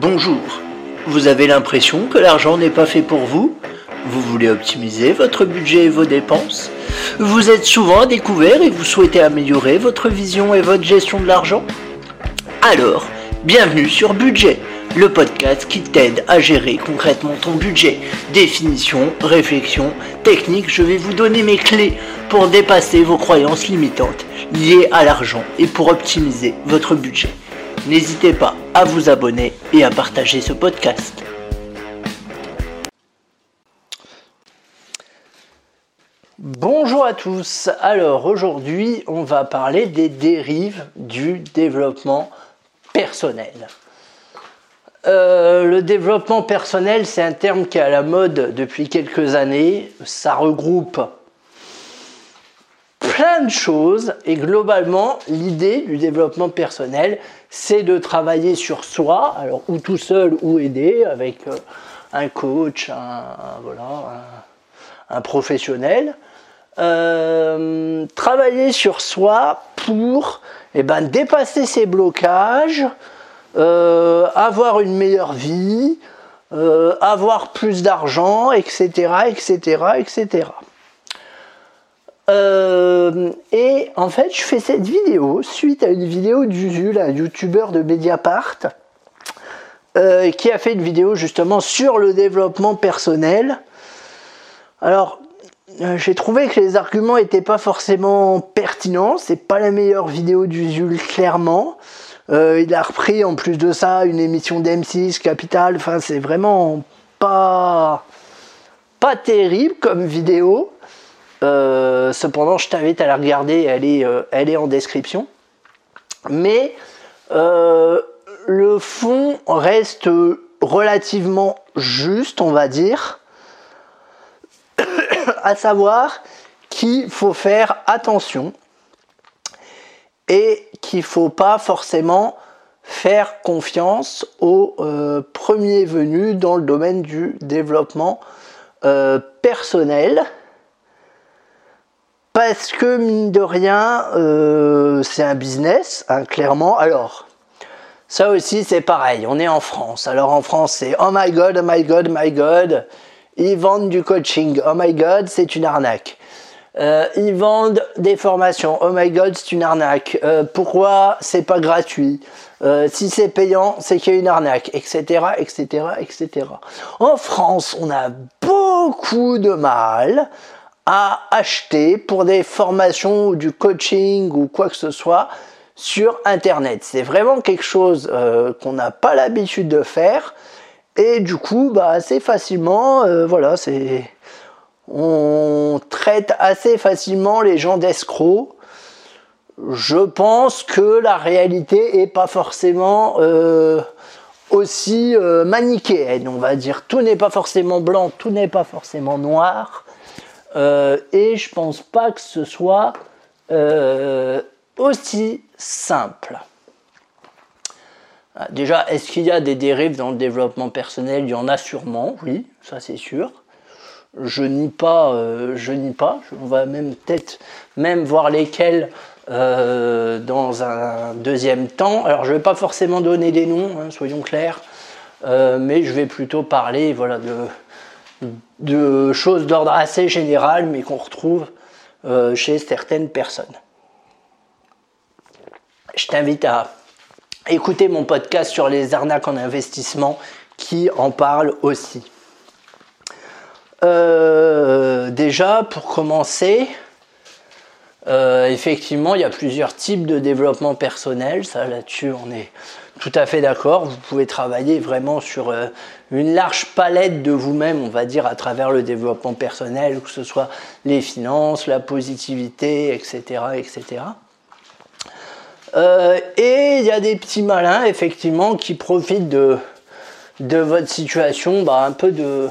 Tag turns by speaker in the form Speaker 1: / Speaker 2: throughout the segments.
Speaker 1: Bonjour. Vous avez l'impression que l'argent n'est pas fait pour vous? Vous voulez optimiser votre budget et vos dépenses? Vous êtes souvent à découvert et vous souhaitez améliorer votre vision et votre gestion de l'argent? Alors, bienvenue sur Budget, le podcast qui t'aide à gérer concrètement ton budget. Définition, réflexion, technique, je vais vous donner mes clés pour dépasser vos croyances limitantes liées à l'argent et pour optimiser votre budget. N'hésitez pas à vous abonner et à partager ce podcast. Bonjour à tous. Alors aujourd'hui, on va parler des dérives du développement personnel. Euh, le développement personnel, c'est un terme qui est à la mode depuis quelques années. Ça regroupe plein de choses et globalement, l'idée du développement personnel, c'est de travailler sur soi, alors ou tout seul ou aider avec euh, un coach, un, voilà, un, professionnel. Euh, travailler sur soi pour eh ben, dépasser ses blocages, euh, avoir une meilleure vie, avoir plus d'argent, etc., etc., etc. Euh, et en fait, je fais cette vidéo suite à une vidéo d'Usul, un youtubeur de Mediapart, euh, qui a fait une vidéo justement sur le développement personnel. Alors, euh, j'ai trouvé que les arguments n'étaient pas forcément pertinents. C'est pas la meilleure vidéo d'Usul, clairement. il a repris en plus de ça une émission d'M6 Capital. Enfin, c'est vraiment pas pas terrible comme vidéo. Euh, cependant, je t'invite à la regarder, elle est, euh, en description. Mais euh, le fond reste relativement juste, on va dire, à savoir qu'il faut faire attention et qu'il ne faut pas forcément faire confiance aux premiers venus dans le domaine du développement personnel parce que mine de rien, euh, c'est un business, hein, clairement. Alors, ça aussi c'est pareil, on est en France. Alors en France c'est oh my god, oh my god, oh my god, ils vendent du coaching, oh my god, c'est une arnaque. Euh, ils vendent des formations, oh my god, c'est une arnaque. Euh, pourquoi c'est pas gratuit? Si c'est payant, c'est qu'il y a une arnaque, etc., etc., etc. En France, on a beaucoup de mal acheter pour des formations ou du coaching ou quoi que ce soit sur Internet. C'est vraiment quelque chose euh, qu'on n'a pas l'habitude de faire. Et du coup, bah, assez facilement, euh, voilà, c'est. On traite assez facilement les gens d'escrocs. Je pense que la réalité est pas forcément euh, aussi manichéenne, on va dire. Tout n'est pas forcément blanc, tout n'est pas forcément noir. Euh, et je pense pas que ce soit euh, aussi simple. Ah, déjà, est-ce qu'il y a des dérives dans le développement personnel? Il y en a sûrement, oui, ça c'est sûr. Je nie pas, euh, je nie pas. On va même peut-être même voir lesquels dans un deuxième temps. Alors, je ne vais pas forcément donner des noms, hein, soyons clairs, mais je vais plutôt parler, voilà, de, de choses d'ordre assez général, mais qu'on retrouve euh, chez certaines personnes. Je t'invite à écouter mon podcast sur les arnaques en investissement qui en parle aussi. Euh, déjà, pour commencer, euh, effectivement, il y a plusieurs types de développement personnel. Ça, là-dessus, on est tout à fait d'accord. Vous pouvez travailler vraiment sur euh, une large palette de vous-même, on va dire, à travers le développement personnel, que ce soit les finances, la positivité, etc., etc. Euh, et il y a des petits malins, effectivement, qui profitent de, votre situation, bah, un peu de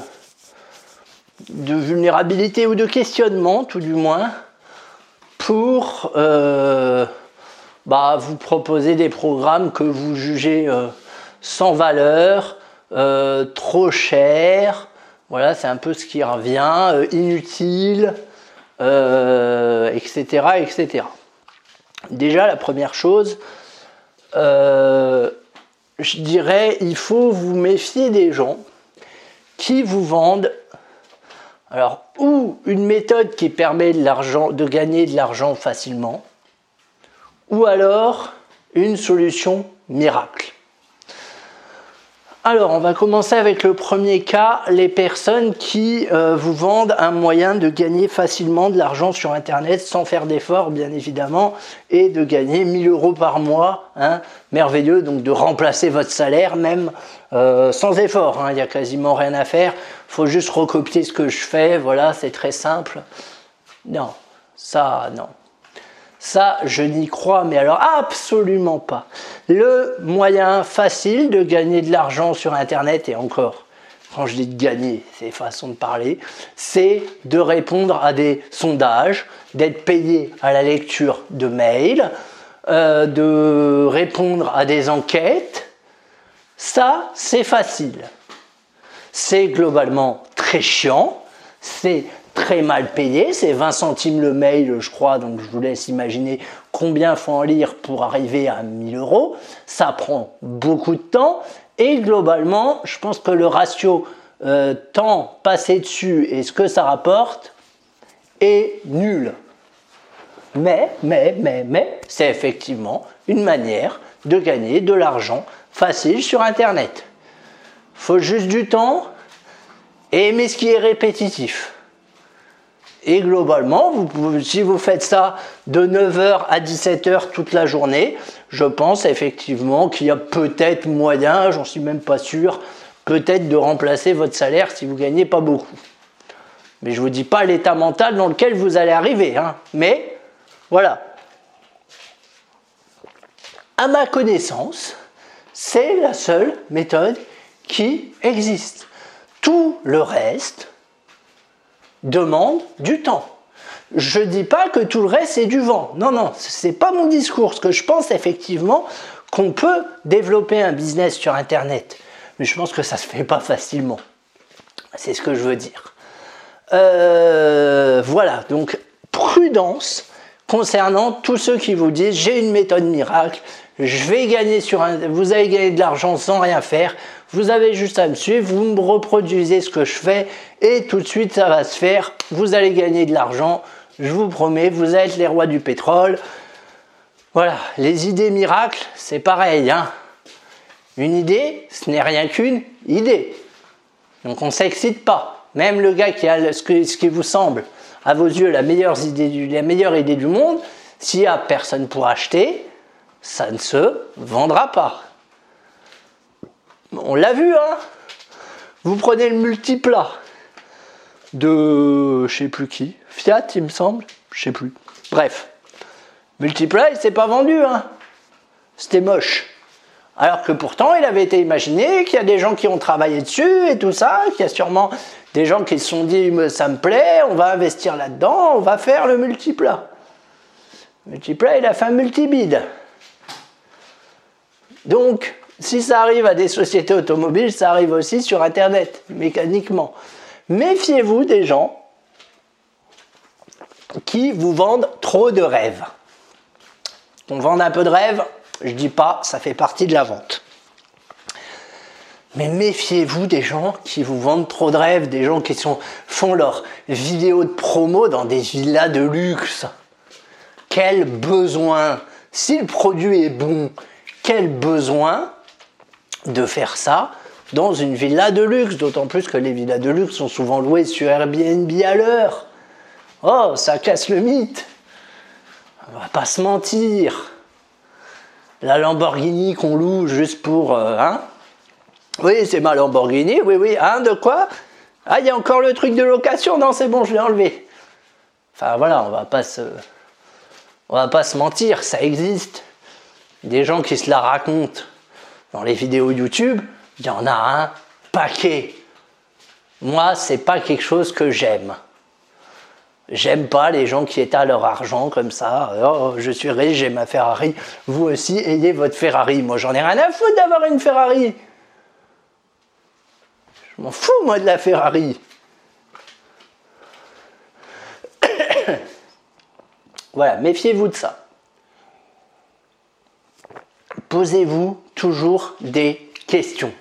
Speaker 1: vulnérabilité ou de questionnement, tout du moins pour euh, bah, vous proposer des programmes que vous jugez euh, sans valeur, euh, trop chers. Voilà, c'est un peu ce qui revient, inutile, etc., etc. Déjà, la première chose, je je dirais, il faut vous méfier des gens qui vous vendent alors, ou une méthode qui permet de, de gagner de l'argent facilement, ou alors une solution miracle. Alors, on va commencer avec le premier cas, les personnes qui euh, vous vendent un moyen de gagner facilement de l'argent sur Internet sans faire d'efforts, bien évidemment, et de gagner 1000 euros par mois. Hein, merveilleux, donc de remplacer votre salaire même euh, sans effort. Hein, il n'y a quasiment rien à faire. Il faut juste recopier ce que je fais. Voilà, c'est très simple. Non, ça, non. Ça, je n'y crois, mais alors absolument pas. Le moyen facile de gagner de l'argent sur Internet, et encore, quand je dis de gagner, c'est façon de parler, c'est de répondre à des sondages, d'être payé à la lecture de mails, euh, de répondre à des enquêtes. Ça, c'est facile. C'est globalement très chiant, c'est très mal payé, c'est 20 centimes le mail, je crois, donc je vous laisse imaginer combien faut en lire pour arriver à 1000 euros. Ça prend beaucoup de temps et globalement, je pense que le ratio euh, temps passé dessus et ce que ça rapporte est nul. Mais, mais, mais, mais, c'est effectivement une manière de gagner de l'argent facile sur Internet. Faut juste du temps et aimer ce qui est répétitif. Et globalement, si vous faites ça de 9h à 17h toute la journée, je pense effectivement qu'il y a peut-être moyen, j'en suis même pas sûr, peut-être de remplacer votre salaire si vous gagnez pas beaucoup. Mais je ne vous dis pas l'état mental dans lequel vous allez arriver. Hein. Mais voilà. À ma connaissance, c'est la seule méthode qui existe. Tout le reste, demande du temps. Je ne dis pas que tout le reste c'est du vent. Non, non, ce n'est pas mon discours. Ce que je pense effectivement qu'on peut développer un business sur Internet. Mais je pense que ça ne se fait pas facilement. C'est ce que je veux dire. Euh, voilà, donc prudence concernant tous ceux qui vous disent j'ai une méthode miracle, je vais gagner sur un, vous allez gagner de l'argent sans rien faire, vous avez juste à me suivre, vous me reproduisez ce que je fais et tout de suite ça va se faire. Vous allez gagner de l'argent, je vous promets, vous êtes les rois du pétrole. Voilà, les idées miracles, c'est pareil. Hein. Une idée, ce n'est rien qu'une idée. Donc on ne s'excite pas. Même le gars qui a ce, qui vous semble, à vos yeux, la meilleure idée du, la meilleure idée du monde, s'il n'y a personne pour acheter, ça ne se vendra pas. On l'a vu, hein Vous prenez le multiplat de je sais plus qui, Fiat, il me semble, je sais plus. Bref, multiplat, il s'est pas vendu, hein C'était moche. Alors que pourtant, il avait été imaginé qu'il y a des gens qui ont travaillé dessus et tout ça, qu'il y a sûrement des gens qui se sont dit ça me plaît, on va investir là-dedans, on va faire le multiplat. Multiplat, il a fait un multibid. Donc, si ça arrive à des sociétés automobiles, ça arrive aussi sur Internet, mécaniquement. Méfiez-vous des gens qui vous vendent trop de rêves. On vend un peu de rêves, je dis pas, ça fait partie de la vente. Mais méfiez-vous des gens qui vous vendent trop de rêves, des gens qui font leurs vidéos de promo dans des villas de luxe. Quel besoin Si le produit est bon, quel besoin de faire ça dans une villa de luxe, d'autant plus que les villas de luxe sont souvent louées sur Airbnb à l'heure. Oh, ça casse le mythe. On va pas se mentir. La Lamborghini qu'on loue juste pour... Euh, hein? Oui, c'est ma Lamborghini, oui, oui. Hein, de quoi? Ah, il y a encore le truc de location? Non, c'est bon, je l'ai enlevé. Enfin voilà, on va pas se... On va pas se mentir, ça existe. Des gens qui se la racontent dans les vidéos YouTube, il y en a un paquet. Moi, c'est pas quelque chose que j'aime. J'aime pas les gens qui étalent leur argent comme ça. Oh, je suis riche, j'ai ma Ferrari. Vous aussi, ayez votre Ferrari. Moi, j'en ai rien à foutre d'avoir une Ferrari. Je m'en fous, moi, de la Ferrari. voilà, méfiez-vous de ça. posez-vous toujours des questions.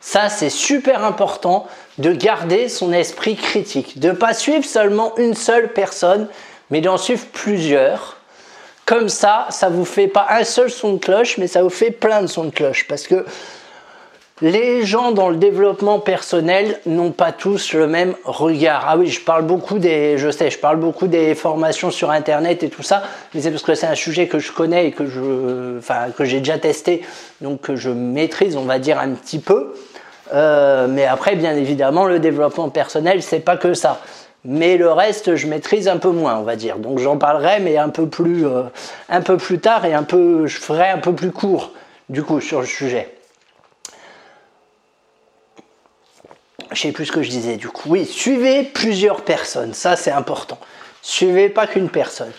Speaker 1: Ça, c'est super important de garder son esprit critique, de pas suivre seulement une seule personne, mais d'en suivre plusieurs. Comme ça, ça vous fait pas un seul son de cloche, mais ça vous fait plein de sons de cloche. Parce que les gens dans le développement personnel n'ont pas tous le même regard. Ah oui, je parle beaucoup des, je je parle beaucoup des formations sur Internet et tout ça, mais c'est parce que c'est un sujet que je connais et que j'ai déjà testé, donc que je maîtrise, on va dire un petit peu. Euh, mais après, bien évidemment, le développement personnel, c'est pas que ça. Mais le reste, je maîtrise un peu moins, on va dire. Donc j'en parlerai, mais un peu plus, euh, un peu plus tard et un peu, je ferai un peu plus court, du coup, sur le sujet. Je sais plus ce que je disais du coup. Oui, suivez plusieurs personnes, ça c'est important. Suivez pas qu'une personne.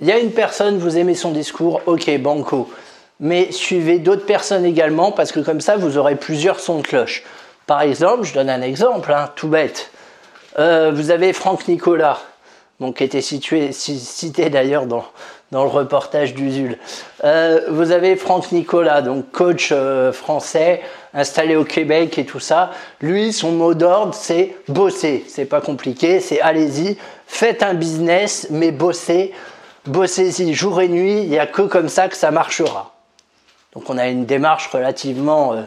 Speaker 1: Il y a une personne, vous aimez son discours, ok, banco. Mais suivez d'autres personnes également parce que comme ça vous aurez plusieurs sons de cloche. Par exemple, je donne un exemple, hein, tout bête. Euh, vous avez Franck Nicolas, qui était situé, cité d'ailleurs dans, dans le reportage d'Usul. Euh, vous avez Franck Nicolas, donc coach euh, français, installé au Québec et tout ça. Lui, son mot d'ordre, c'est bosser. C'est pas compliqué, c'est allez-y, faites un business, mais bossez, bossez-y jour et nuit. Il n'y a que comme ça que ça marchera. Donc on a une démarche relativement euh,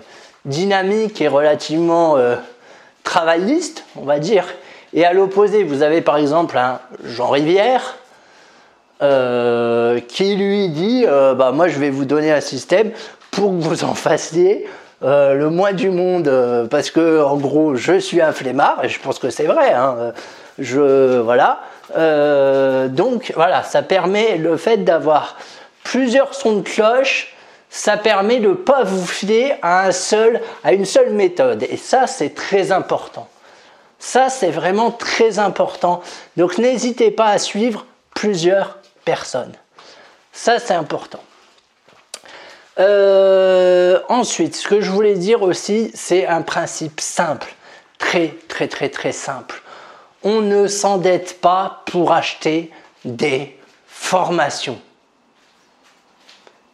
Speaker 1: dynamique et relativement travailliste, on va dire. Et à l'opposé, vous avez par exemple un Jean Rivière euh, qui lui dit euh, bah, Moi, je vais vous donner un système pour que vous en fassiez euh, le moins du monde, parce que en gros, je suis un flemmard, et je pense que c'est vrai. Hein, je, voilà. donc, voilà, ça permet le fait d'avoir plusieurs sons de cloche ça permet de ne pas vous fier à, un seul, à une seule méthode. Et ça, c'est très important. Ça, c'est vraiment très important. Donc, n'hésitez pas à suivre plusieurs personne. Ça, c'est important. Euh, ensuite, ce que je voulais dire aussi, c'est un principe simple, très très très très simple. On ne s'endette pas pour acheter des formations.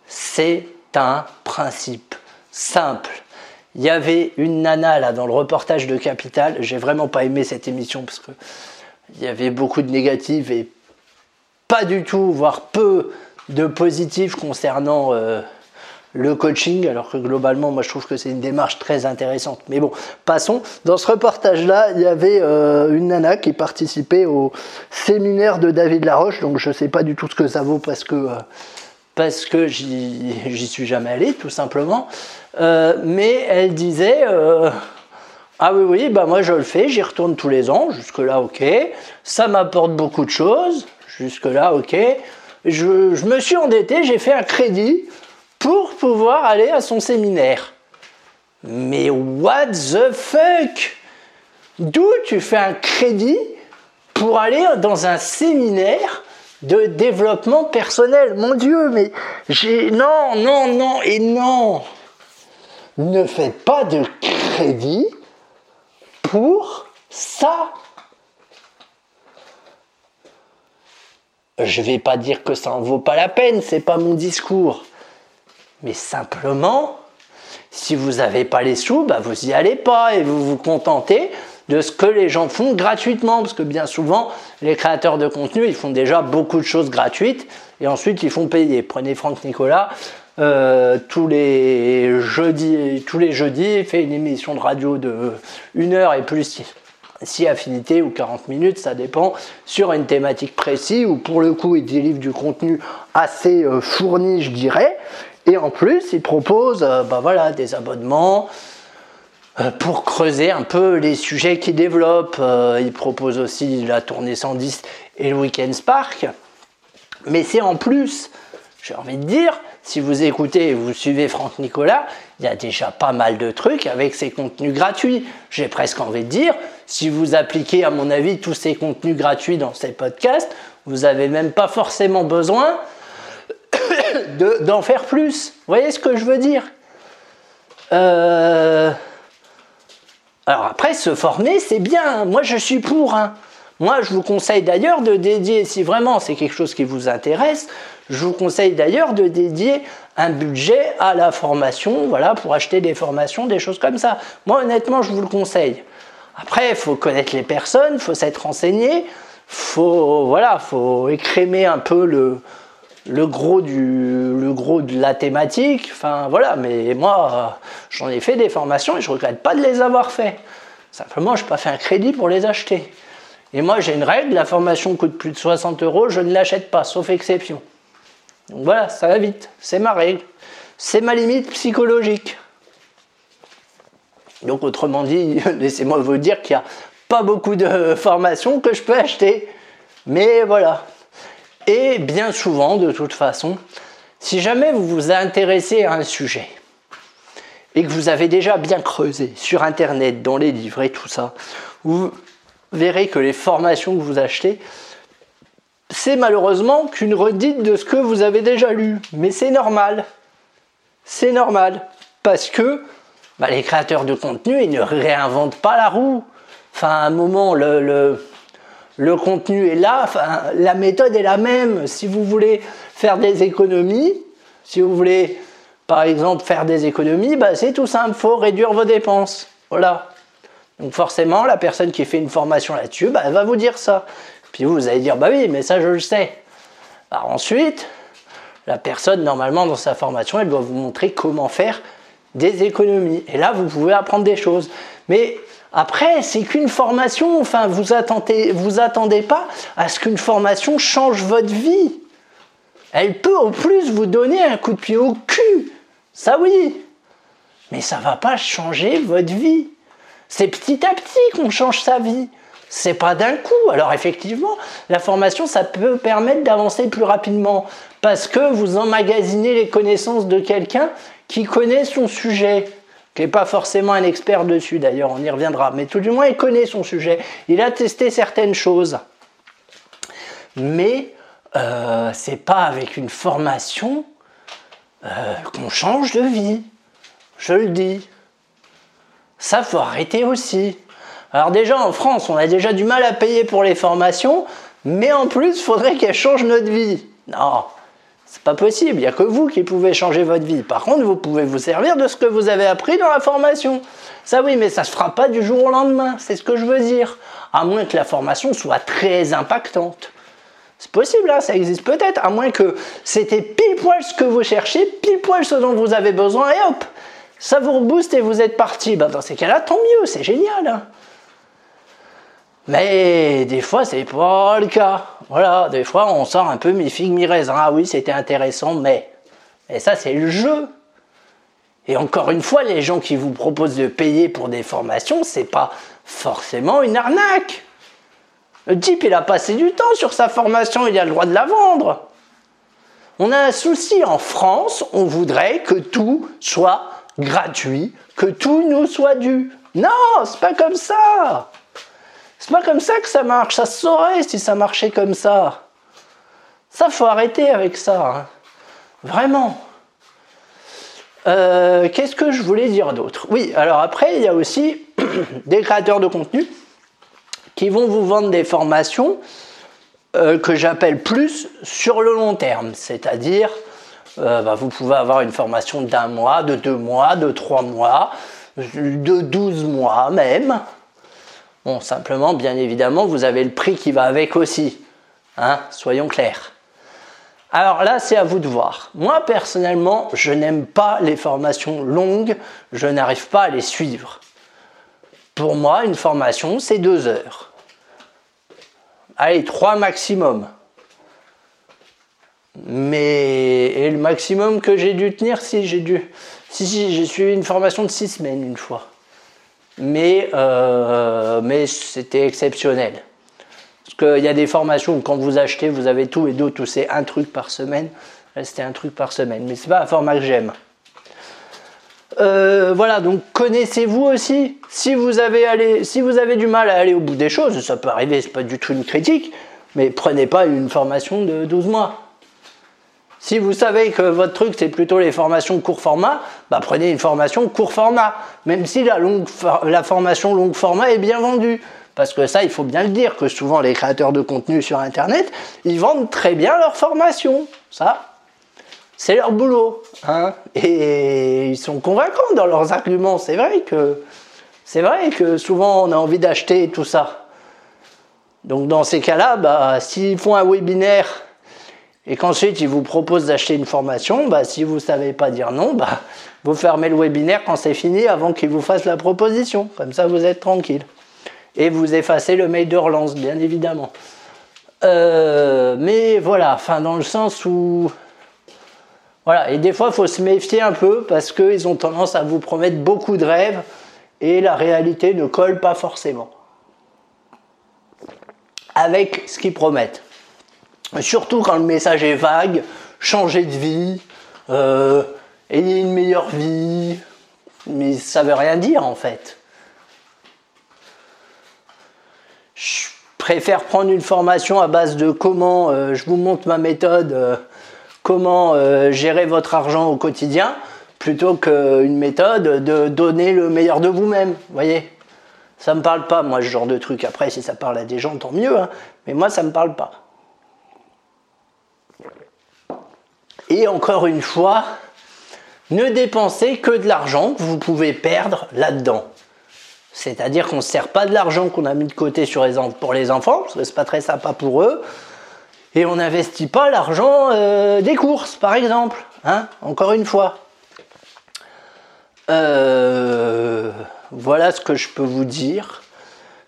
Speaker 1: C'est un principe simple. Il y avait une nana là dans le reportage de Capital. J'ai vraiment pas aimé cette émission parce que il y avait beaucoup de négatifs et pas du tout, voire peu de positifs concernant euh, le coaching, alors que globalement, moi je trouve que c'est une démarche très intéressante. Mais bon, passons. Dans ce reportage-là, il y avait euh, une nana qui participait au séminaire de David Laroche, donc je ne sais pas du tout ce que ça vaut parce que, euh, parce que j'y suis jamais allé, tout simplement. mais elle disait. Ah oui, oui, bah moi je le fais, j'y retourne tous les ans, jusque-là ok, ça m'apporte beaucoup de choses, Jusque-là, ok. Je, me suis endetté, j'ai fait un crédit pour pouvoir aller à son séminaire. Mais what the fuck? D'où tu fais un crédit pour aller dans un séminaire de développement personnel? Mon Dieu, mais j'ai... Non, non, non et non Ne faites pas de crédit pour ça Je vais pas dire que ça en vaut pas la peine, c'est pas mon discours. Mais simplement, si vous n'avez pas les sous, bah vous n'y allez pas et vous vous contentez de ce que les gens font gratuitement. Parce que bien souvent, les créateurs de contenu, ils font déjà beaucoup de choses gratuites et ensuite ils font payer. Prenez Franck Nicolas, euh, tous les jeudis, tous les jeudis, il fait une émission de radio de 1 heure et plus si affinité ou 40 minutes, ça dépend, sur une thématique précise, où pour le coup il délivre du contenu assez euh, fourni, je dirais. Et en plus, il propose euh, bah voilà, des abonnements euh, pour creuser un peu les sujets qu'il développe. il propose aussi la tournée 110 et le Weekend Spark. Mais c'est en plus, j'ai envie de dire, si vous écoutez et vous suivez Franck Nicolas, il y a déjà pas mal de trucs avec ces contenus gratuits. J'ai presque envie de dire, si vous appliquez à mon avis tous ces contenus gratuits dans ces podcasts, vous n'avez même pas forcément besoin d'en faire plus. Vous voyez ce que je veux dire? Euh, Alors après, se former, c'est bien. Moi, je suis pour. Hein. Moi, je vous conseille d'ailleurs de dédier, si vraiment c'est quelque chose qui vous intéresse, je vous conseille d'ailleurs de dédier un budget à la formation, voilà, pour acheter des formations, des choses comme ça. Moi, honnêtement, je vous le conseille. Après, il faut connaître les personnes, il faut s'être renseigné, faut voilà, faut écrémer un peu le, le gros du le gros de la thématique. Enfin voilà, mais moi, j'en ai fait des formations et je regrette pas de les avoir fait. Simplement, je n'ai pas fait un crédit pour les acheter. Et moi, j'ai une règle, la formation coûte plus de 60 euros, je ne l'achète pas, sauf exception. Donc voilà, ça va vite, c'est ma règle. C'est ma limite psychologique. Donc autrement dit, laissez-moi vous dire qu'il n'y a pas beaucoup de formations que je peux acheter. Mais voilà. Et bien souvent, de toute façon, si jamais vous vous intéressez à un sujet et que vous avez déjà bien creusé sur Internet, dans les livres et tout ça, vous verrez que les formations que vous achetez, c'est malheureusement qu'une redite de ce que vous avez déjà lu. Mais c'est normal. C'est normal. Parce que bah, les créateurs de contenu, ils ne réinventent pas la roue. Enfin, à un moment, le, le, contenu est là, la méthode est la même. Si vous voulez faire des économies, si vous voulez, par exemple, faire des économies, bah, c'est tout simple, il faut réduire vos dépenses. Voilà. Donc forcément, la personne qui fait une formation là-dessus, bah, elle va vous dire ça. Puis vous, allez dire, bah oui, mais ça je le sais. Ensuite, la personne, normalement, dans sa formation, elle doit vous montrer comment faire des économies. Et là, vous pouvez apprendre des choses. Mais après, c'est qu'une formation, enfin, vous attendez, vous attendez pas à ce qu'une formation change votre vie. Elle peut en plus vous donner un coup de pied au cul. Ça oui. Mais ça va pas changer votre vie. C'est petit à petit qu'on change sa vie. C'est pas d'un coup. Alors effectivement, la formation, ça peut permettre d'avancer plus rapidement parce que vous emmagasinez les connaissances de quelqu'un qui connaît son sujet, qui n'est pas forcément un expert dessus d'ailleurs, on y reviendra, mais tout du moins il connaît son sujet, il a testé certaines choses. Mais euh, c'est pas avec une formation euh, qu'on change de vie, je le dis. Ça faut arrêter aussi. Alors déjà en France, on a déjà du mal à payer pour les formations, mais en plus, il faudrait qu'elles changent notre vie. Non, c'est pas possible, il n'y a que vous qui pouvez changer votre vie. Par contre, vous pouvez vous servir de ce que vous avez appris dans la formation. Ça oui, mais ça ne se fera pas du jour au lendemain, c'est ce que je veux dire. À moins que la formation soit très impactante. C'est possible, hein, ça existe peut-être, à moins que c'était pile poil ce que vous cherchez, pile poil ce dont vous avez besoin, et hop, ça vous rebooste et vous êtes parti. Ben, dans ces cas-là, tant mieux, c'est génial. Hein. Mais des fois, c'est pas le cas. Voilà, des fois, on sort un peu mi figue mi raisin. Ah oui, c'était intéressant, mais. Et ça, c'est le jeu. Et encore une fois, les gens qui vous proposent de payer pour des formations, c'est pas forcément une arnaque. Le type, il a passé du temps sur sa formation, il a le droit de la vendre. On a un souci en France, on voudrait que tout soit gratuit, que tout nous soit dû. Non, c'est pas comme ça. C'est pas comme ça que ça marche. Ça saurait si ça marchait comme ça. Ça, faut arrêter avec ça. Hein. Vraiment. Euh, qu'est-ce que je voulais dire d'autre? Oui, alors après, il y a aussi des créateurs de contenu qui vont vous vendre des formations euh, que j'appelle plus sur le long terme. C'est-à-dire, euh, bah, vous pouvez avoir une formation d'un mois, de deux mois, de trois mois, de douze mois même. Bon, simplement, bien évidemment, vous avez le prix qui va avec aussi. Hein, soyons clairs. Alors là, c'est à vous de voir. Moi, personnellement, je n'aime pas les formations longues, je n'arrive pas à les suivre. Pour moi, une formation, c'est deux heures. Allez, trois maximum. Mais et le maximum que j'ai dû tenir, si j'ai dû. Si, si, j'ai suivi une formation de six semaines une fois mais, euh, mais c'était exceptionnel. Parce qu'il y a des formations où quand vous achetez, vous avez tout et d'autres où c'est un truc par semaine. C'était un truc par semaine, mais c'est pas un format que j'aime. Euh, voilà, donc connaissez-vous aussi? Si vous, avez allé, si vous avez du mal à aller au bout des choses, ça peut arriver, c'est pas du tout une critique, mais prenez pas une formation de 12 mois. Si vous savez que votre truc c'est plutôt les formations court format, bah prenez une formation court format, même si la, longue, la formation long format est bien vendue. Parce que ça, il faut bien le dire, que souvent les créateurs de contenu sur Internet, ils vendent très bien leur formation. Ça, c'est leur boulot. Hein. Et ils sont convaincants dans leurs arguments. C'est vrai que vrai que souvent on a envie d'acheter tout ça. Donc dans ces cas-là, bah, s'ils font un webinaire et qu'ensuite ils vous proposent d'acheter une formation, bah, si vous ne savez pas dire non, bah, vous fermez le webinaire quand c'est fini avant qu'ils vous fassent la proposition. Comme ça, vous êtes tranquille. Et vous effacez le mail de relance, bien évidemment. Euh, mais voilà, enfin dans le sens où... Voilà, et des fois, il faut se méfier un peu parce qu'ils ont tendance à vous promettre beaucoup de rêves et la réalité ne colle pas forcément avec ce qu'ils promettent. Surtout quand le message est vague, changer de vie, euh, ayez une meilleure vie, mais ça veut rien dire en fait. Je préfère prendre une formation à base de comment euh, je vous montre ma méthode, euh, comment gérer votre argent au quotidien, plutôt qu'une méthode de donner le meilleur de vous-même. Voyez ça me parle pas, moi, ce genre de truc. Après, si ça parle à des gens, tant mieux. Hein. Mais moi, ça me parle pas. Et encore une fois, ne dépensez que de l'argent que vous pouvez perdre là-dedans. C'est-à-dire qu'on ne sert pas de l'argent qu'on a mis de côté sur les pour les enfants, parce que c'est pas très sympa pour eux. Et on n'investit pas l'argent euh, des courses, par exemple. Hein encore une fois. Euh, voilà ce que je peux vous dire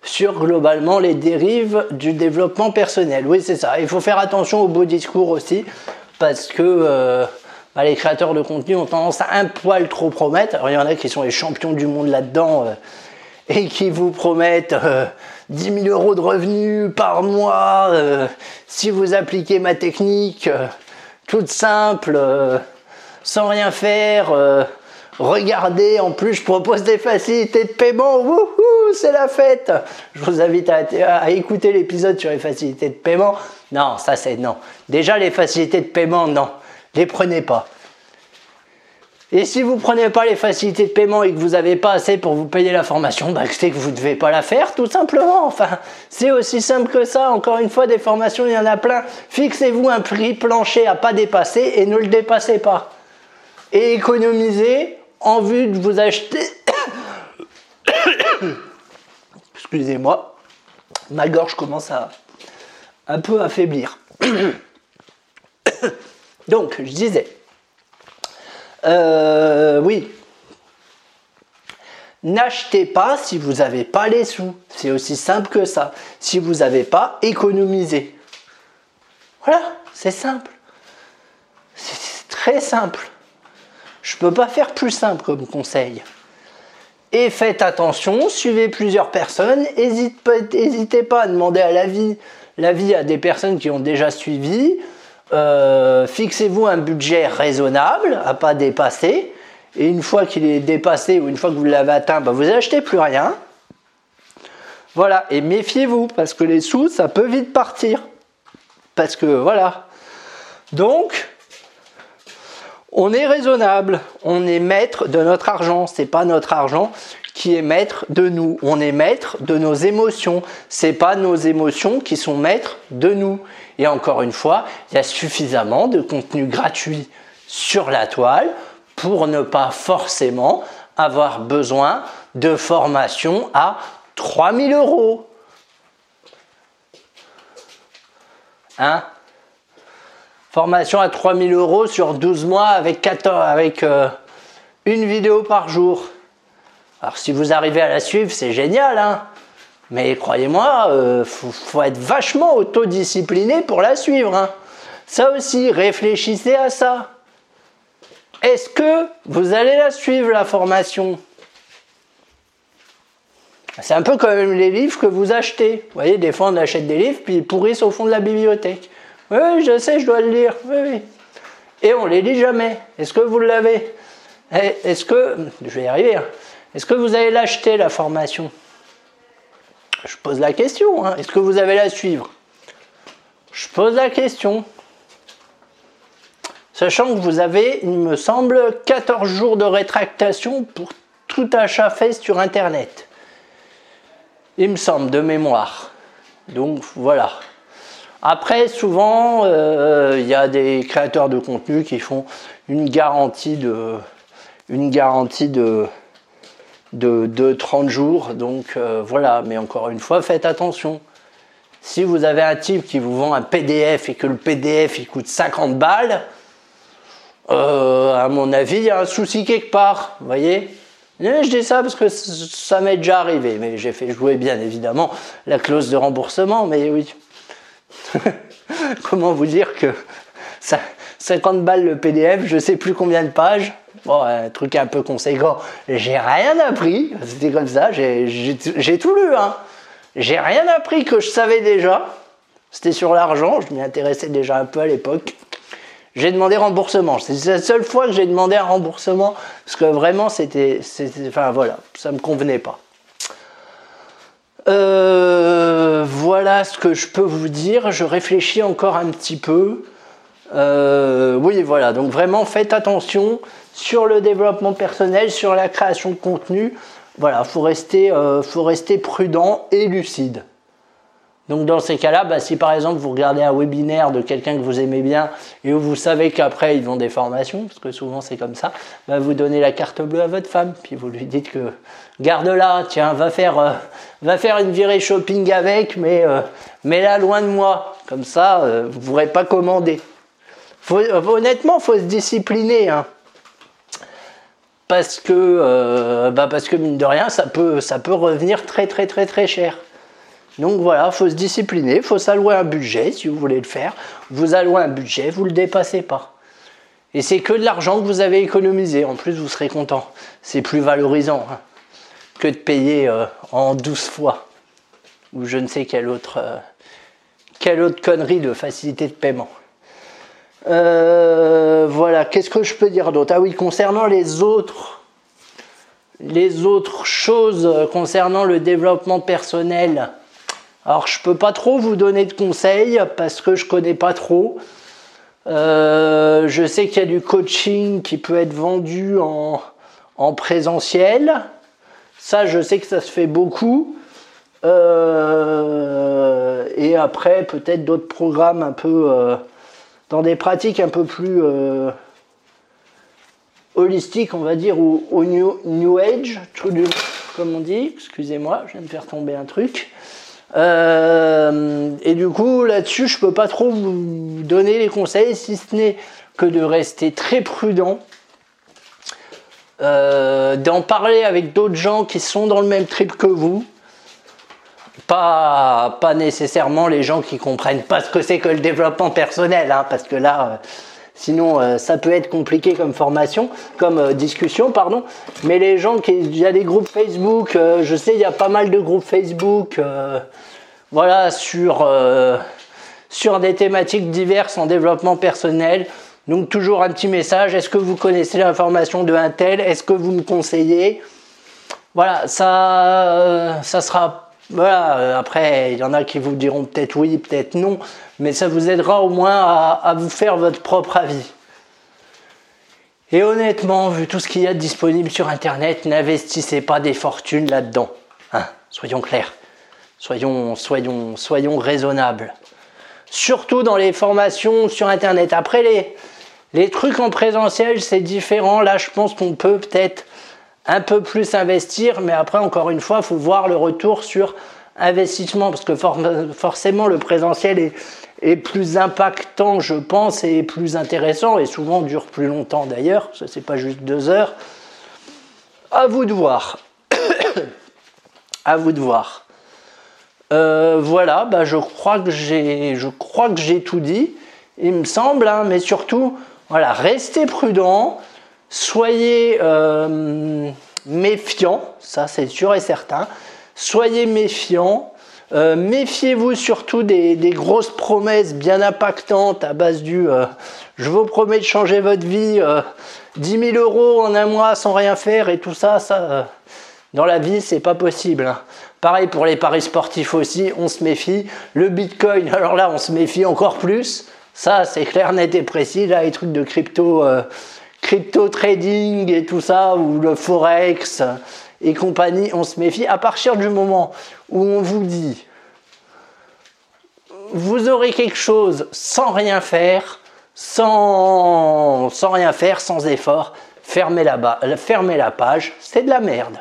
Speaker 1: sur globalement les dérives du développement personnel. Oui, c'est ça. Il faut faire attention au beau discours aussi, parce que euh, bah, les créateurs de contenu ont tendance à un poil trop promettre. Alors, il y en a qui sont les champions du monde là-dedans euh, et qui vous promettent 10 euh, 000 euros de revenus par mois si vous appliquez ma technique toute simple, sans rien faire Regardez, en plus, je propose des facilités de paiement. Wouhou, c'est la fête. Je vous invite à, écouter l'épisode sur les facilités de paiement. Non, ça c'est non. Déjà, les facilités de paiement, non. Les prenez pas. Et si vous prenez pas les facilités de paiement et que vous n'avez pas assez pour vous payer la formation, bah, c'est que vous ne devez pas la faire, tout simplement. Enfin, c'est aussi simple que ça. Encore une fois, des formations, il y en a plein. Fixez-vous un prix plancher à pas dépasser et ne le dépassez pas. Et économisez en vue de vous acheter. Excusez-moi, ma gorge commence à un peu affaiblir. Donc, je disais, euh, oui, n'achetez pas si vous n'avez pas les sous. C'est aussi simple que ça. Si vous n'avez pas, économisé. Voilà, c'est simple. C'est très simple. Je ne peux pas faire plus simple comme conseil. Et faites attention, suivez plusieurs personnes, n'hésitez pas à demander à l'avis, l'avis à des personnes qui ont déjà suivi. Euh, fixez-vous un budget raisonnable à pas dépasser. Et une fois qu'il est dépassé ou une fois que vous l'avez atteint, bah, vous n'achetez plus rien. Voilà, et méfiez-vous parce que les sous, ça peut vite partir. Parce que voilà. Donc, on est raisonnable, on est maître de notre argent, c'est pas notre argent qui est maître de nous, on est maître de nos émotions, c'est pas nos émotions qui sont maîtres de nous. Et encore une fois, il y a suffisamment de contenu gratuit sur la toile pour ne pas forcément avoir besoin de formation à 3000 euros. Hein? Formation à 3000 euros sur 12 mois avec, 14, avec euh, une vidéo par jour. Alors si vous arrivez à la suivre, c'est génial, hein mais croyez-moi, il euh, faut, être vachement autodiscipliné pour la suivre. Hein. ça aussi, réfléchissez à ça. Est-ce que vous allez la suivre, la formation? C'est un peu comme les livres que vous achetez. Vous voyez, des fois on achète des livres, puis ils pourrissent au fond de la bibliothèque. Oui, je sais, je dois le lire. Oui, oui. Et on ne les lit jamais. Est-ce que vous l'avez? Eh, Est-ce que. Je vais y arriver. Est-ce que vous allez l'acheter, la formation? Je pose la question. Hein. Est-ce que vous allez la suivre? Je pose la question. Sachant que vous avez, il me semble, 14 jours de rétractation pour tout achat fait sur Internet. Il me semble, de mémoire. Donc voilà. Après, souvent, euh, il y a des créateurs de contenu qui font une garantie de, une garantie de, de, 30 jours. Donc euh, voilà, mais encore une fois, faites attention. Si vous avez un type qui vous vend un PDF et que le PDF il coûte 50 balles, euh, à mon avis, il y a un souci quelque part. Vous voyez? Je dis ça parce que ça m'est déjà arrivé, mais j'ai fait jouer bien évidemment la clause de remboursement, mais oui. Comment vous dire que ça, 50 balles le PDF, je sais plus combien de pages. Bon, un truc un peu conséquent. J'ai rien appris. C'était comme ça. J'ai tout lu. Hein. J'ai rien appris que je savais déjà. C'était sur l'argent. Je m'y intéressais déjà un peu à l'époque. J'ai demandé remboursement. C'est la seule fois que j'ai demandé un remboursement parce que vraiment c'était, enfin voilà, ça me convenait pas. Euh, voilà ce que je peux vous dire. Je réfléchis encore un petit peu. Euh, oui, voilà. Donc vraiment, faites attention sur le développement personnel, sur la création de contenu. Voilà, faut rester, euh, faut rester prudent et lucide. Donc dans ces cas-là, bah, si par exemple vous regardez un webinaire de quelqu'un que vous aimez bien et où vous savez qu'après ils vont des formations, parce que souvent c'est comme ça, bah, vous donnez la carte bleue à votre femme, puis vous lui dites que garde-la, tiens, va faire, euh, va une virée shopping avec, mais mets-la loin de moi, comme ça vous ne pourrez pas commander. Euh, honnêtement, il faut se discipliner. Hein. Parce que, euh, bah que mine de rien, ça peut, ça peut revenir très très très très cher. Donc voilà, il faut se discipliner, faut s'allouer un budget si vous voulez le faire. Vous allouez un budget, vous le dépassez pas. Et c'est que de l'argent que vous avez économisé. En plus, vous serez content. C'est plus valorisant hein, que de payer euh, en 12 fois. Ou je ne sais quelle autre, quelle autre connerie de facilité de paiement. Euh, voilà, qu'est-ce que je peux dire d'autre? Ah oui, concernant les autres, les autres choses concernant le développement personnel. Alors, je peux pas trop vous donner de conseils parce que je connais pas trop. Euh, je sais qu'il y a du coaching qui peut être vendu en, en, présentiel. Ça, je sais que ça se fait beaucoup. Euh, et après, peut-être d'autres programmes un peu dans des pratiques un peu plus euh, holistiques, on va dire, ou au new, Age, comme on dit, excusez-moi, je viens de faire tomber un truc. Euh, et du coup, là-dessus, je peux pas trop vous donner les conseils, si ce n'est que de rester très prudent, euh, d'en parler avec d'autres gens qui sont dans le même trip que vous, pas, pas nécessairement les gens qui comprennent pas ce que c'est que le développement personnel, hein, parce que là, euh, sinon euh, ça peut être compliqué comme formation, comme euh, discussion, pardon. Mais les gens qui, il y a des groupes Facebook, je sais, il y a pas mal de groupes Facebook, voilà, sur sur des thématiques diverses en développement personnel. Donc toujours un petit message, est-ce que vous connaissez l'information de un tel Est-ce que vous me conseillez? Voilà, ça, ça sera voilà, euh, après, il y en a qui vous diront peut-être oui, peut-être non, mais ça vous aidera au moins à, vous faire votre propre avis. Et honnêtement, vu tout ce qu'il y a disponible sur Internet, n'investissez pas des fortunes là-dedans. Hein, soyons clairs. Soyons, soyons, soyons raisonnables. Surtout dans les formations sur Internet. Après, les, les trucs en présentiel, c'est différent. Là, je pense qu'on peut peut-être un peu plus investir, mais après, encore une fois, il faut voir le retour sur investissement, parce que forcément, le présentiel est, plus impactant, je pense, et plus intéressant, et souvent dure plus longtemps d'ailleurs, ce n'est pas juste deux heures. À vous de voir. à vous de voir. Euh, voilà, bah, je crois que j'ai, tout dit, il me semble, hein, mais surtout, voilà, restez prudent, soyez euh, méfiants, ça c'est sûr et certain. Soyez méfiants. Euh, méfiez-vous surtout des, grosses promesses bien impactantes à base du euh, je vous promets de changer votre vie, 10 000 euros en un mois sans rien faire et tout ça, ça dans la vie c'est pas possible. Hein. Pareil pour les paris sportifs aussi, on se méfie. Le bitcoin, alors là on se méfie encore plus. Ça c'est clair, net et précis. Là les trucs de crypto crypto trading et tout ça, ou le forex et compagnie, on se méfie. À partir du moment où on vous dit vous aurez quelque chose sans rien faire, sans, rien faire, sans effort, fermez la, fermez la page, c'est de la merde.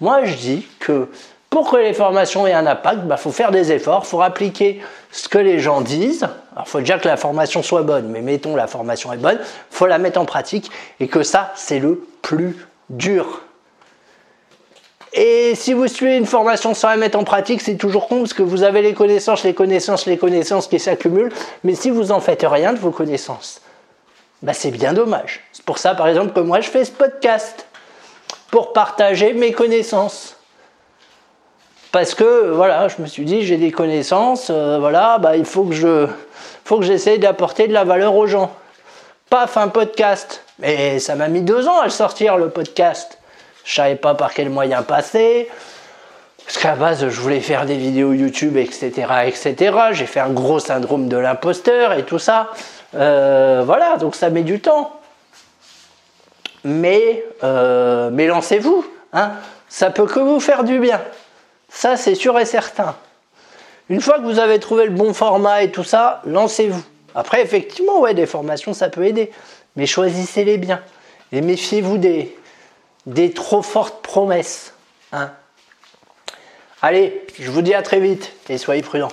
Speaker 1: Moi, je dis que pour que les formations aient un impact, il bah, faut faire des efforts, il faut appliquer ce que les gens disent. Alors, faut déjà que la formation soit bonne, mais mettons la formation est bonne, faut la mettre en pratique et que ça, c'est le plus dur. Et si vous suivez une formation sans la mettre en pratique, c'est toujours con parce que vous avez les connaissances, les connaissances, les connaissances qui s'accumulent. Mais si vous en faites rien de vos connaissances, bah c'est bien dommage. C'est pour ça, par exemple, que moi je fais ce podcast pour partager mes connaissances. Parce que voilà, je me suis dit j'ai des connaissances, euh, voilà, bah il faut que je, faut que j'essaye d'apporter de la valeur aux gens. Paf, un podcast. Mais ça m'a mis deux ans à le sortir le podcast. Je savais pas par quel moyen passer. Parce qu'à base, je voulais faire des vidéos YouTube, etc. etc. J'ai fait un gros syndrome de l'imposteur et tout ça. Euh, voilà, donc ça met du temps. Mais, euh, mais lancez-vous. Hein. Ça peut que vous faire du bien. Ça, c'est sûr et certain. Une fois que vous avez trouvé le bon format et tout ça, lancez-vous. Après, effectivement, ouais, des formations, ça peut aider. Mais choisissez-les bien. Et méfiez-vous des, trop fortes promesses. Hein. Allez, je vous dis à très vite et soyez prudents.